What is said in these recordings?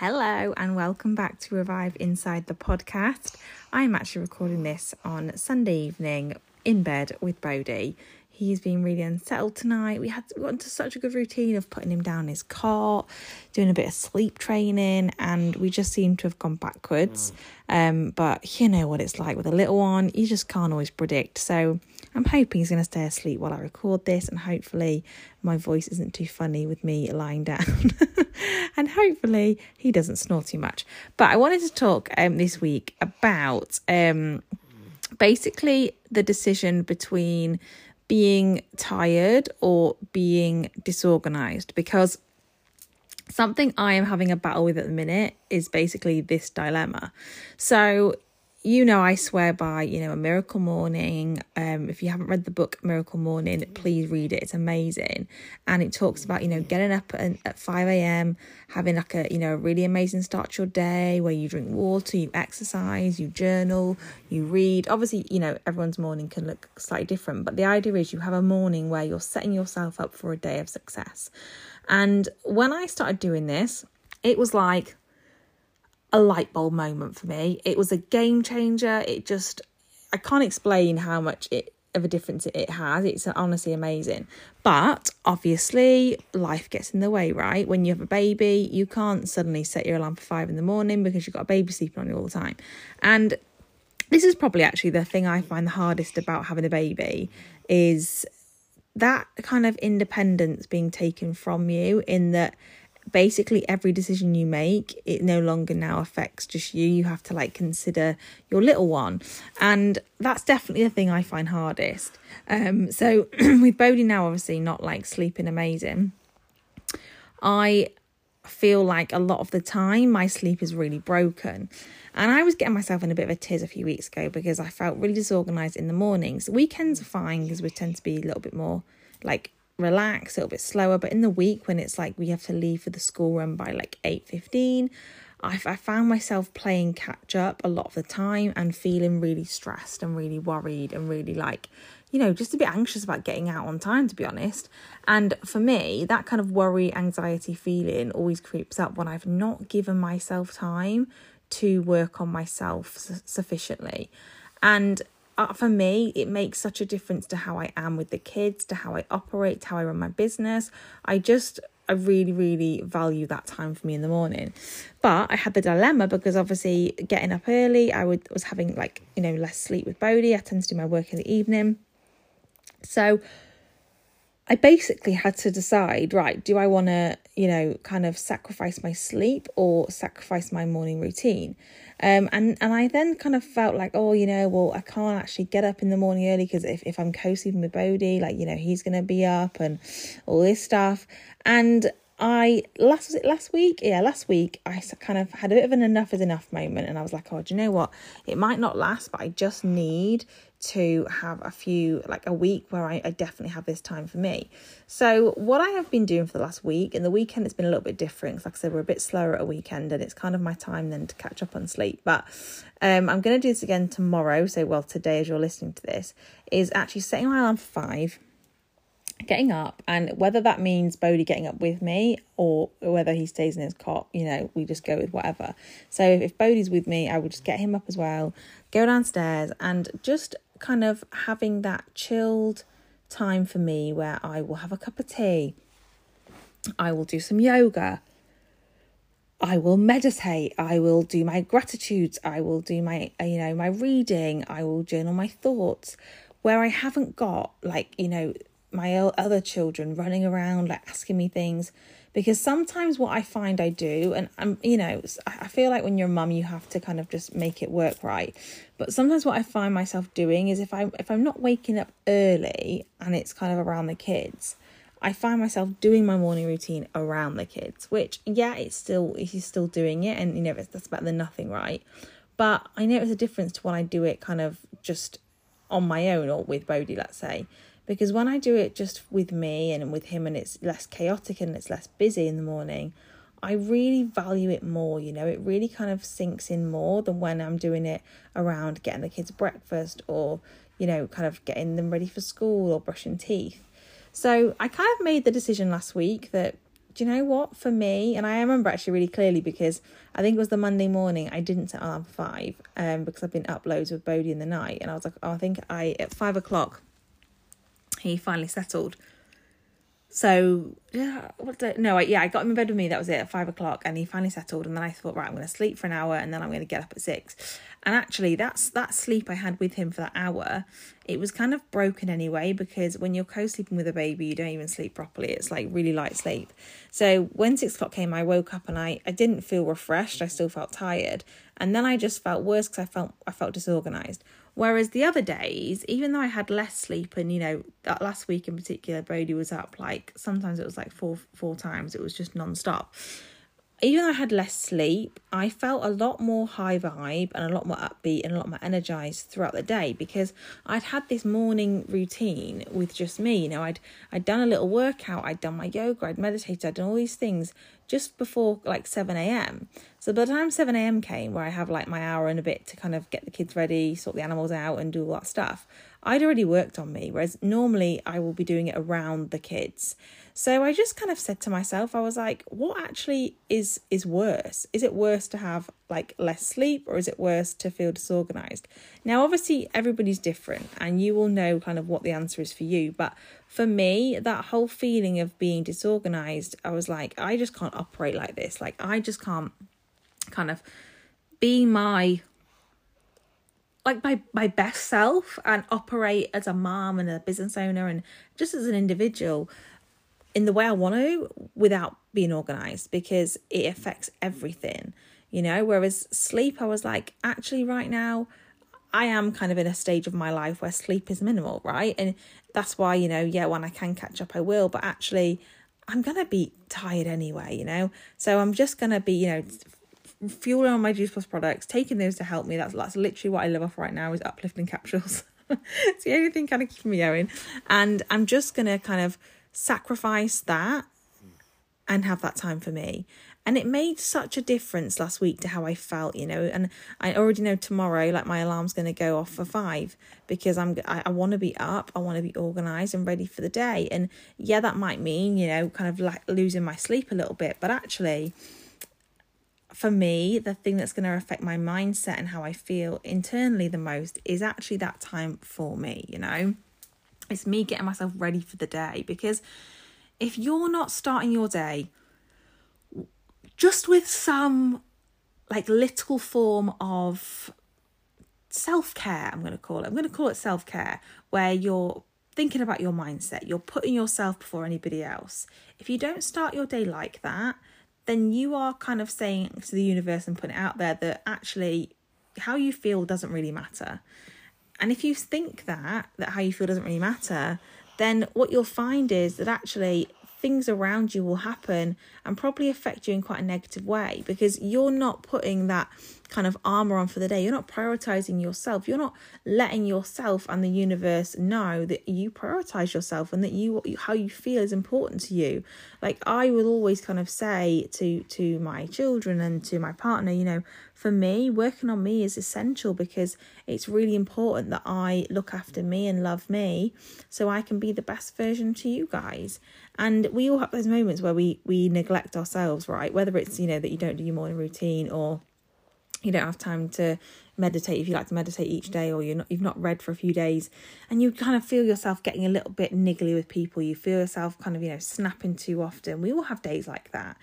Hello, and welcome back to Revive Inside the podcast. I'm actually recording this on Sunday evening in bed with Bodhi. He's been really unsettled tonight. We had we got into such a good routine of putting him down his cot, doing a bit of sleep training, and we just seem to have gone backwards. Um, but you know what it's like with a little one, you just can't always predict. So I'm hoping he's going to stay asleep while I record this, and hopefully my voice isn't too funny with me lying down. and hopefully he doesn't snore too much. But I wanted to talk um, this week about um, basically the decision between being tired or being disorganized because something I am having a battle with at the minute is basically this dilemma. So you know I swear by, you know, a miracle morning. Um, if you haven't read the book Miracle Morning, please read it. It's amazing. And it talks about, you know, getting up at, at 5 a.m., having like a, you know, a really amazing start to your day where you drink water, you exercise, you journal, you read. Obviously, you know, everyone's morning can look slightly different, but the idea is you have a morning where you're setting yourself up for a day of success. And when I started doing this, it was like, a light bulb moment for me. It was a game changer. It just, I can't explain how much it of a difference it has. It's honestly amazing. But obviously, life gets in the way, right? When you have a baby, you can't suddenly set your alarm for five in the morning because you've got a baby sleeping on you all the time. And this is probably actually the thing I find the hardest about having a baby is that kind of independence being taken from you in that basically every decision you make it no longer now affects just you. You have to like consider your little one. And that's definitely the thing i find hardest. Um so with bodhi now obviously not like sleeping amazing i feel like a lot of the time my sleep is really broken. And I was getting myself in a bit of a tiz a few weeks ago because I felt really disorganized in the mornings. Weekends are fine because we tend to be a little bit more like relax, a little bit slower. But in the week when it's like we have to leave for the school run by like 8.15, I, I found myself playing catch up a lot of the time and feeling really stressed and really worried and really like, you know, just a bit anxious about getting out on time, to be honest. And for me, that kind of worry, anxiety feeling always creeps up when I've not given myself time to work on myself sufficiently. And uh, for me, it makes such a difference to how I am with the kids, to how I operate, to how I run my business. I just, I really, really value that time for me in the morning. But I had the dilemma because obviously getting up early, I would was having like, you know, less sleep with Bodhi. I tend to do my work in the evening. So I basically had to decide, right, do I want to, you know, kind of sacrifice my sleep or sacrifice my morning routine? Um, and, and I then kind of felt like, oh, you know, well, I can't actually get up in the morning early because if, if I'm co-sleeping with Bodhi, like, you know, he's going to be up and all this stuff. And I last was it last week? Yeah, last week I kind of had a bit of an enough is enough moment, and I was like, oh, do you know what? It might not last, but I just need to have a few like a week where I, I definitely have this time for me. So what I have been doing for the last week, and the weekend it's been a little bit different. Like I said, we're a bit slower at a weekend, and it's kind of my time then to catch up on sleep. But um, I'm going to do this again tomorrow. So well, today as you're listening to this, is actually setting my alarm for five getting up and whether that means Bodhi getting up with me or whether he stays in his cot, you know, we just go with whatever. So if Bodhi's with me, I will just get him up as well, go downstairs and just kind of having that chilled time for me where I will have a cup of tea. I will do some yoga. I will meditate. I will do my gratitudes. I will do my, you know, my reading. I will journal my thoughts where I haven't got like, you know, my other children running around like asking me things. Because sometimes what I find I do and I'm you know I feel like when you're a mum you have to kind of just make it work right. But sometimes what I find myself doing is if I if I'm not waking up early and it's kind of around the kids I find myself doing my morning routine around the kids which yeah it's still he's still doing it and you know it's, that's better than nothing right? But I know it's a difference to when I do it kind of just on my own or with Bodhi let's say because when I do it just with me and with him and it's less chaotic and it's less busy in the morning, I really value it more, you know, it really kind of sinks in more than when I'm doing it around getting the kids breakfast or, you know, kind of getting them ready for school or brushing teeth. So I kind of made the decision last week that do you know what? For me, and I remember actually really clearly because I think it was the Monday morning. I didn't set alarm five, um, because I've been up loads with Bodhi in the night, and I was like, oh, I think I at five o'clock. He finally settled. So yeah, what the, no, I, yeah, I got him in bed with me. That was it at five o'clock, and he finally settled. And then I thought, right, I'm going to sleep for an hour, and then I'm going to get up at six. And actually, that's that sleep I had with him for that hour. It was kind of broken anyway because when you're co-sleeping with a baby, you don't even sleep properly. It's like really light sleep. So when six o'clock came, I woke up and I I didn't feel refreshed. I still felt tired, and then I just felt worse because I felt I felt disorganized. Whereas the other days, even though I had less sleep, and you know that last week in particular, Bodhi was up like sometimes it was like four four times. It was just non-stop even though I had less sleep, I felt a lot more high vibe and a lot more upbeat and a lot more energized throughout the day because I'd had this morning routine with just me. You know, I'd I'd done a little workout, I'd done my yoga, I'd meditated, I'd done all these things just before like 7 a.m. So by the time 7 a.m. came, where I have like my hour and a bit to kind of get the kids ready, sort the animals out, and do all that stuff, I'd already worked on me. Whereas normally I will be doing it around the kids. So I just kind of said to myself, I was like, what actually is is worse? Is it worse to have like less sleep or is it worse to feel disorganized? Now obviously everybody's different and you will know kind of what the answer is for you, but for me, that whole feeling of being disorganized, I was like, I just can't operate like this. Like I just can't kind of be my like my my best self and operate as a mom and a business owner and just as an individual in the way I want to without being organized because it affects everything, you know. Whereas sleep, I was like, actually, right now, I am kind of in a stage of my life where sleep is minimal, right? And that's why, you know, yeah, when I can catch up, I will, but actually, I'm gonna be tired anyway, you know. So I'm just gonna be, you know, fueling on my Juice Plus products, taking those to help me. That's that's literally what I live off right now is uplifting capsules. it's the only thing kind of keeping me going, and I'm just gonna kind of sacrifice that and have that time for me. And it made such a difference last week to how I felt, you know. And I already know tomorrow, like my alarm's going to go off for five because I'm I, I want to be up, I want to be organized and ready for the day. And yeah, that might mean you know kind of like losing my sleep a little bit, but actually, for me, the thing that's going to affect my mindset and how I feel internally the most is actually that time for me. You know it's me getting myself ready for the day because if you're not starting your day just with some like little form of self care, I'm going to call it. I'm going to call it self care, where you're thinking about your mindset, you're putting yourself before anybody else. If you don't start your day like that, then you are kind of saying to the universe and putting it out there that actually how you feel doesn't really matter. And if you think that, that how you feel doesn't really matter, then what you'll find is that actually things around you will happen and probably affect you in quite a negative way because you're not putting that kind of armor on for the day. You're not prioritizing yourself. You're not letting yourself and the universe know that you prioritize yourself and that you how you feel is important to you. Like I will always kind of say to to my children and to my partner, you know, for me, working on me is essential because it's really important that I look after me and love me so I can be the best version to you guys. And we all have those moments where we we neglect ourselves, right? Whether it's, you know, that you don't do your morning routine or you don't have time to meditate if you like to meditate each day or you're not you've not read for a few days and you kind of feel yourself getting a little bit niggly with people you feel yourself kind of you know snapping too often we all have days like that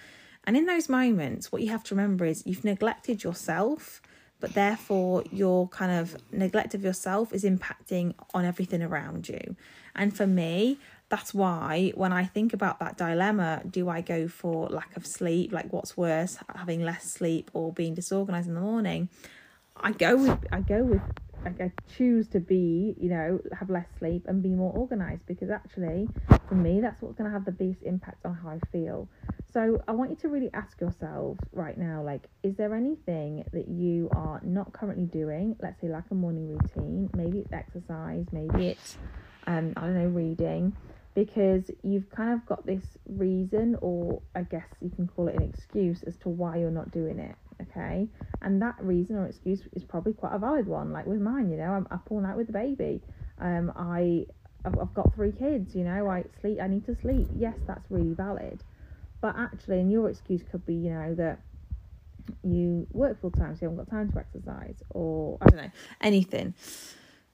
and in those moments, what you have to remember is you've neglected yourself, but therefore your kind of neglect of yourself is impacting on everything around you. And for me, that's why when I think about that dilemma, do I go for lack of sleep, like what's worse, having less sleep or being disorganized in the morning? I go with I go with I choose to be, you know, have less sleep and be more organized because actually, for me, that's what's going to have the biggest impact on how I feel. So I want you to really ask yourself right now, like, is there anything that you are not currently doing? Let's say like a morning routine, maybe it's exercise, maybe it's, um, I don't know, reading, because you've kind of got this reason, or I guess you can call it an excuse as to why you're not doing it. Okay, and that reason or excuse is probably quite a valid one. Like with mine, you know, I'm up all night with the baby. Um, I I've, I've got three kids. You know, I sleep. I need to sleep. Yes, that's really valid but actually, and your excuse could be, you know, that you work full time, so you haven't got time to exercise, or I don't know, anything.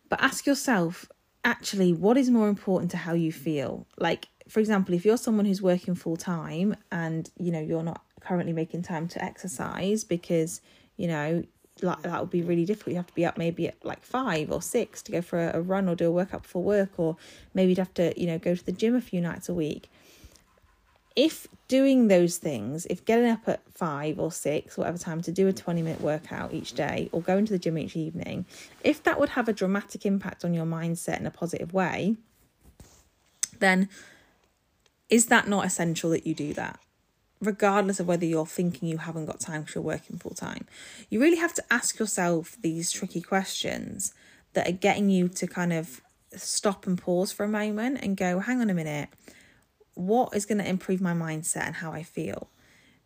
But ask yourself, actually, what is more important to how you feel? Like, for example, if you're someone who's working full time and you know you're not currently making time to exercise because you know like that would be really difficult. You have to be up maybe at like five or six to go for a, a run or do a workout before work, or maybe you'd have to you know go to the gym a few nights a week if doing those things, if getting up at five or six, whatever time, to do a 20 minute workout each day or going to the gym each evening, if that would have a dramatic impact on your mindset in a positive way, then is that not essential that you do that? Regardless of whether you're thinking you haven't got time because you're working full time, you really have to ask yourself these tricky questions that are getting you to kind of stop and pause for a moment and go, hang on a minute what is going to improve my mindset and how I feel.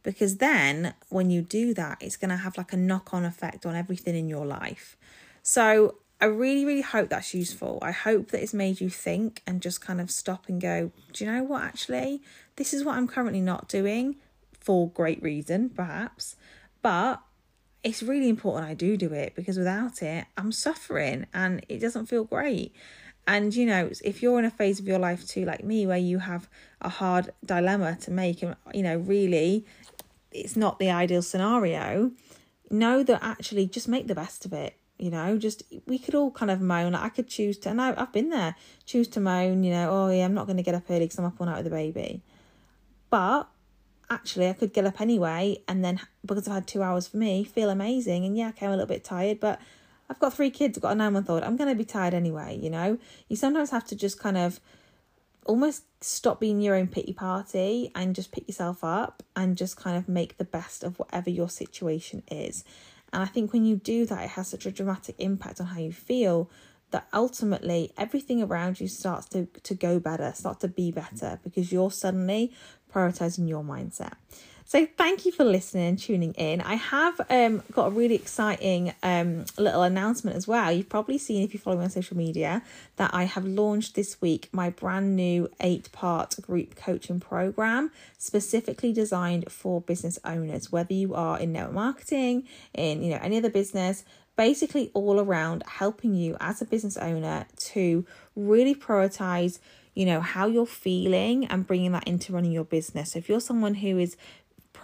Because then when you do that, it's going to have like a knock on effect on everything in your life. So I really, really hope that's useful. I hope that it's made you think and just kind of stop and go, do you know what, actually? This is what I'm currently not doing for great reason, perhaps. But it's really important I do do it because without it, I'm suffering and it doesn't feel great. And you know, if you're in a phase of your life too, like me, where you have a hard dilemma to make, and you know, really, it's not the ideal scenario, know that actually just make the best of it. You know, just we could all kind of moan. I could choose to, and I, I've been there, choose to moan, you know, oh yeah, I'm not going to get up early because I'm up all night with the baby. But actually, I could get up anyway, and then because I've had two hours for me, feel amazing. And yeah, okay, I'm a little bit tired, but I've got three kids, I've got a nine month old. I'm going to be tired anyway, you know? You sometimes have to just kind of almost stop being your own pity party and just pick yourself up and just kind of make the best of whatever your situation is. And I think when you do that, it has such a dramatic impact on how you feel that ultimately everything around you starts to, to go better, start to be better because you're suddenly prioritizing your mindset. So thank you for listening and tuning in. I have um, got a really exciting um, little announcement as well. You've probably seen if you follow me on social media that I have launched this week my brand new eight part group coaching program specifically designed for business owners, whether you are in network marketing, in you know any other business, basically all around helping you as a business owner to really prioritize you know how you're feeling and bringing that into running your business so if you're someone who is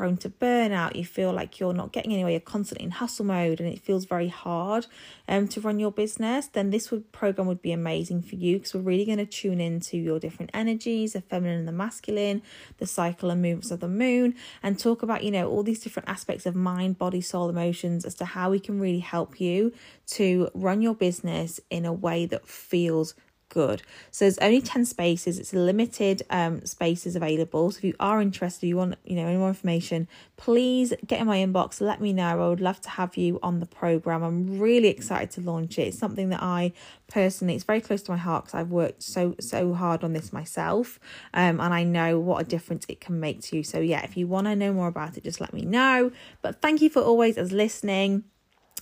prone to burnout, you feel like you're not getting anywhere, you're constantly in hustle mode and it feels very hard um, to run your business, then this would program would be amazing for you because we're really going to tune into your different energies, the feminine and the masculine, the cycle and movements of the moon, and talk about, you know, all these different aspects of mind, body, soul, emotions as to how we can really help you to run your business in a way that feels good. So there's only 10 spaces, it's limited um, spaces available. So if you are interested, you want, you know, any more information, please get in my inbox, let me know. I would love to have you on the program. I'm really excited to launch it. It's something that I personally, it's very close to my heart because I've worked so, so hard on this myself. Um, and I know what a difference it can make to you. So yeah, if you want to know more about it, just let me know. But thank you for always as listening.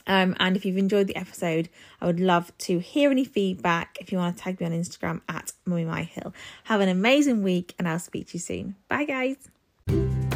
Um, and if you've enjoyed the episode, I would love to hear any feedback if you want to tag me on Instagram at Mummy My Hill. Have an amazing week and I'll speak to you soon. Bye, guys.